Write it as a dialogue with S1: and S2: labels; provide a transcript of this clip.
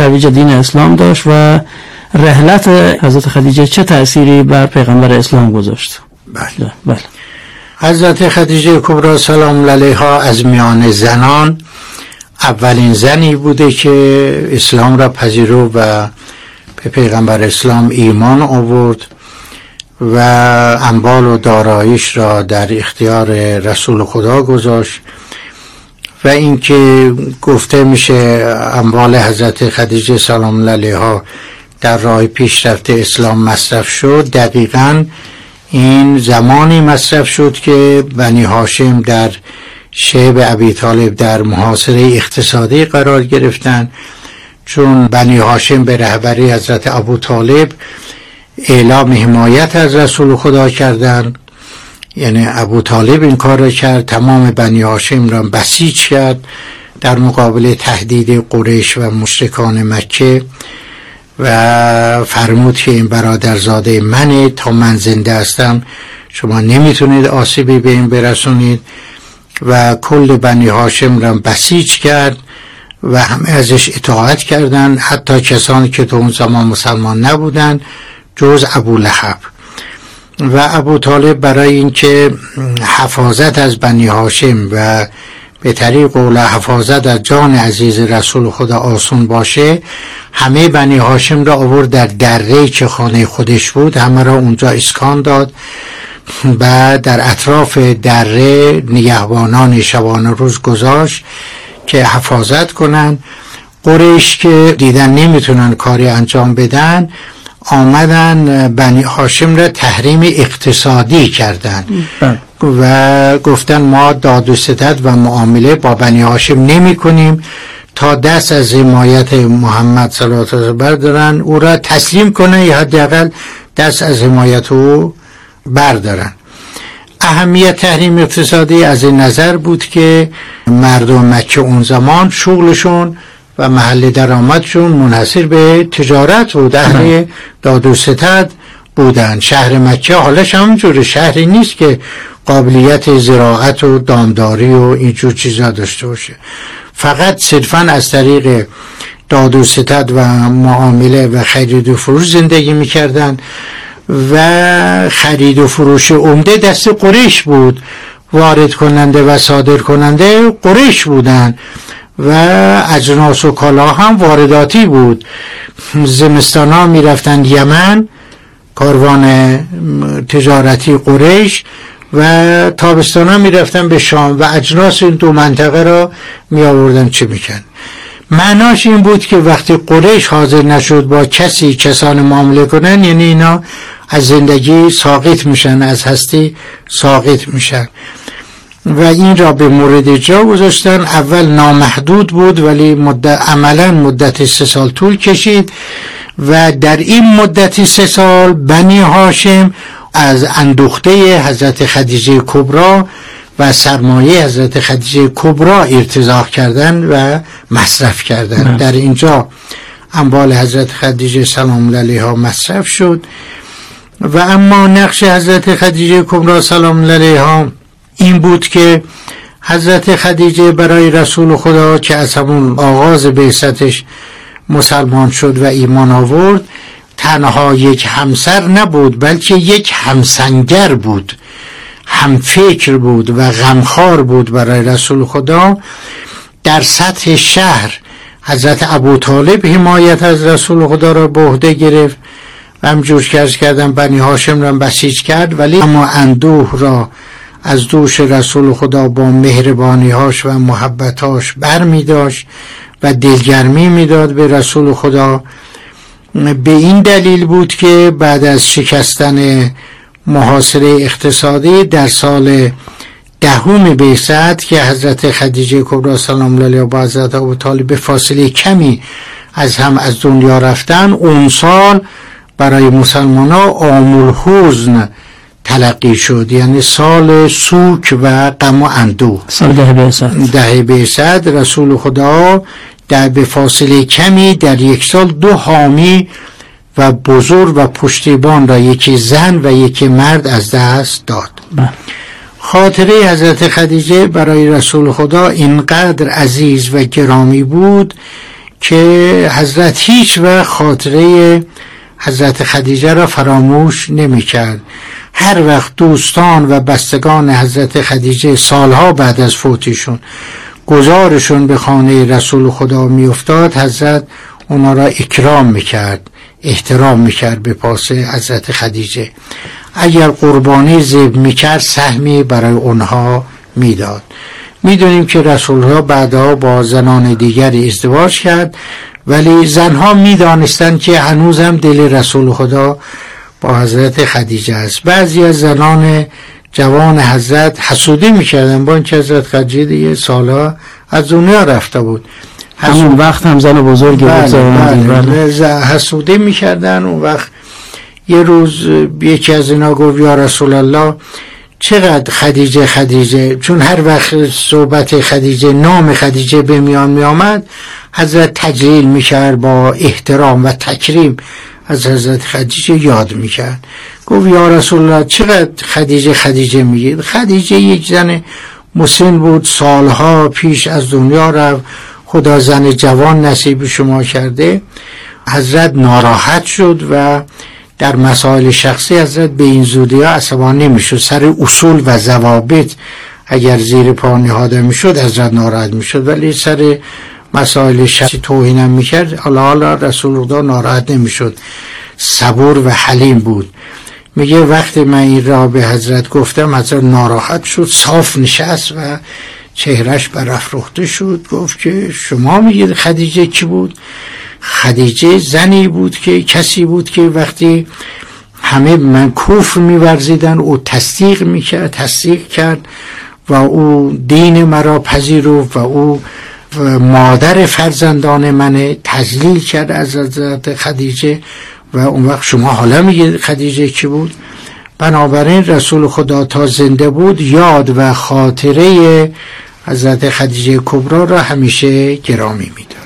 S1: رویج دین اسلام داشت و رحلت حضرت خدیجه چه تأثیری بر پیغمبر اسلام گذاشت؟
S2: بله. بله. حضرت خدیجه کبرا سلام علیها از میان زنان. اولین زنی بوده که اسلام را پذیرو و به پیغمبر اسلام ایمان آورد و انبال و دارایش را در اختیار رسول خدا گذاشت. و اینکه گفته میشه اموال حضرت خدیجه سلام علیها در راه پیشرفت اسلام مصرف شد. دقیقا این زمانی مصرف شد که بنی هاشم در شعب ابی طالب در محاصره اقتصادی قرار گرفتن. چون بنی هاشم به رهبری حضرت ابو طالب اعلام حمایت از رسول خدا کردند. یعنی ابو طالب این کار را کرد تمام بنی هاشم را بسیج کرد در مقابل تهدید قریش و مشرکان مکه و فرمود که این برادرزاده منه تا من زنده هستم شما نمی‌تونید آسیبی به این برسونید و کل بنی هاشم را بسیج کرد و همه ازش اطاعت کردند حتی کسانی که تو اون زمان مسلمان نبودند جز ابو لحب. و ابو طالب برای اینکه حفاظت از بنی هاشم و به طریق قول حفاظت از جان عزیز رسول خدا آسون باشه همه بنی هاشم را آورد در دره که خانه خودش بود همه را اونجا اسکان داد و در اطراف دره نگهبانان شبان روز گذاشت که حفاظت کنن قریش که دیدن نمی‌تونن کاری انجام بدن آمدن بنی هاشم را تحریم اقتصادی کردن بله. و گفتن ما داد و ستد و معامله با بنی هاشم نمی کنیم. تا دست از حمایت محمد صلی الله علیه بردارن او را تسلیم کنه یا حداقل دست از حمایت او بردارن. اهمیت تحریم اقتصادی از این نظر بود که مردم مکه اون زمان شغلشون و محل درآمدشون منحصر به تجارت بود اهل داد و ستد بودن شهر مکه حالش همونجوره شهری نیست که قابلیت زراعت و دامداری و اینجور چیزا داشته باشه. فقط صرفا از طریق داد و ستد و معامله و خرید و فروش زندگی می‌کردن و خرید و فروش عمده دست قریش بود. وارد کننده و صادر کننده قریش بودن و اجناس و کالا هم وارداتی بود. زمستان ها می رفتن یمن کاروان تجارتی قریش و تابستان ها می رفتن به شام و اجناس این دو منطقه را می آوردن چه میکن معناش این بود که وقتی قریش حاضر نشد با کسی کسان معامله کنن یعنی اینا از زندگی ساقط میشن از هستی ساقط میشن. و این را به مورد جا گذاشتن. اول نامحدود بود ولی مدت عملا مدت سه سال طول کشید و در این مدت سه سال بنی هاشم از اندوخته حضرت خدیجه کبرا و سرمایه حضرت خدیجه کبرا ارتزاق کردن و مصرف کردن. در اینجا اموال حضرت خدیجه سلام علیها مصرف شد. و اما نقش حضرت خدیجه کبرا سلام علیها این بود که حضرت خدیجه برای رسول خدا که از همون آغاز بیستش مسلمان شد و ایمان آورد تنها یک همسر نبود بلکه یک همسنگر بود. همفکر بود و غمخوار بود برای رسول خدا. در سطح شهر حضرت ابو طالب حمایت از رسول خدا را به عهده گرفت و همجور که کردن بنی هاشم را بسیج کرد ولی اما اندوه را از دوش رسول خدا با مهربانیهاش و محبتاش بر می داشت و دلگرمی می‌داد به رسول خدا. به این دلیل بود که بعد از شکستن محاصره اقتصادی در سال دهم بیست که حضرت خدیجه کبرا سلام الله با حضرت ابو طالب به فاصله کمی از هم از دنیا رفتن اون سال برای مسلمان ها آمول حزن تلقی شد. یعنی سال سوک و غم و اندوه.
S1: سال ده بیست
S2: ده بیست رسول خدا در به فاصله کمی در یک سال دو حامی و بزرگ و پشتیبان را یکی زن و یکی مرد از دست داد. بله. خاطره حضرت خدیجه برای رسول خدا اینقدر عزیز و گرامی بود که حضرت هیچ و خاطره حضرت خدیجه را فراموش نمی کرد هر وقت دوستان و بستگان حضرت خدیجه سالها بعد از فوتیشون گذارشون به خانه رسول خدا میافتاد حضرت اونا را اکرام می‌کرد احترام می‌کرد به پاس حضرت خدیجه. اگر قربانی زب می‌کرد سهمی برای اونها می‌داد. می‌دونیم که رسول ها بعدها با زنان دیگری ازدواج کرد. ولی زنها می‌دانستند که هنوزم دل رسول خدا با حضرت خدیجه است. بعضی از زنان جوان حضرت حسودی می‌کردن با اینکه حضرت خدیجه دیگه سالها از دنیا رفته بود.
S1: همون وقت هم زن بزرگی
S2: بله بله بله. حسودی می‌کردن اون وقت یه روز یکی از اینا گفت یا رسول الله چقدر خدیجه خدیجه؟ چون هر وقت صحبت خدیجه نام خدیجه به میان می آمد حضرت تجلیل می‌کرد با احترام و تکریم. از حضرت خدیجه یاد می‌کرد. گفت یا رسول الله چقدر خدیجه خدیجه میگید؟ خدیجه یک زن مسن بود سالها پیش از دنیا رفت. خدا زن جوان نصیب شما کرده. حضرت ناراحت شد و در مسائل شخصی حضرت به این زودی ها عصبانی نمی‌شد. سر اصول و ضوابط اگر زیر پا نهاده می‌شد حضرت ناراحت می‌شد. ولی سر مسائل شخصی توهینم می‌کرد حالا حالا رسول خدا ناراحت نمی‌شد. صبور و حلیم بود. میگه وقتی من این را به حضرت گفتم حضرت ناراحت شد صاف نشست و چهرش برافروخته شد. گفت که شما میگید خدیجه کی بود؟ خدیجه زنی بود که کسی بود که وقتی همه من کفر میورزیدن او تصدیق می‌کرد تصدیق کرد و او دین مرا پذیرفت و او مادر فرزندان من تزلیل کرد از حضرت خدیجه و اون وقت شما حالا میگه خدیجه کی بود؟ بنابراین رسول خدا تا زنده بود یاد و خاطره حضرت خدیجه کبرا را همیشه گرامی می‌داد.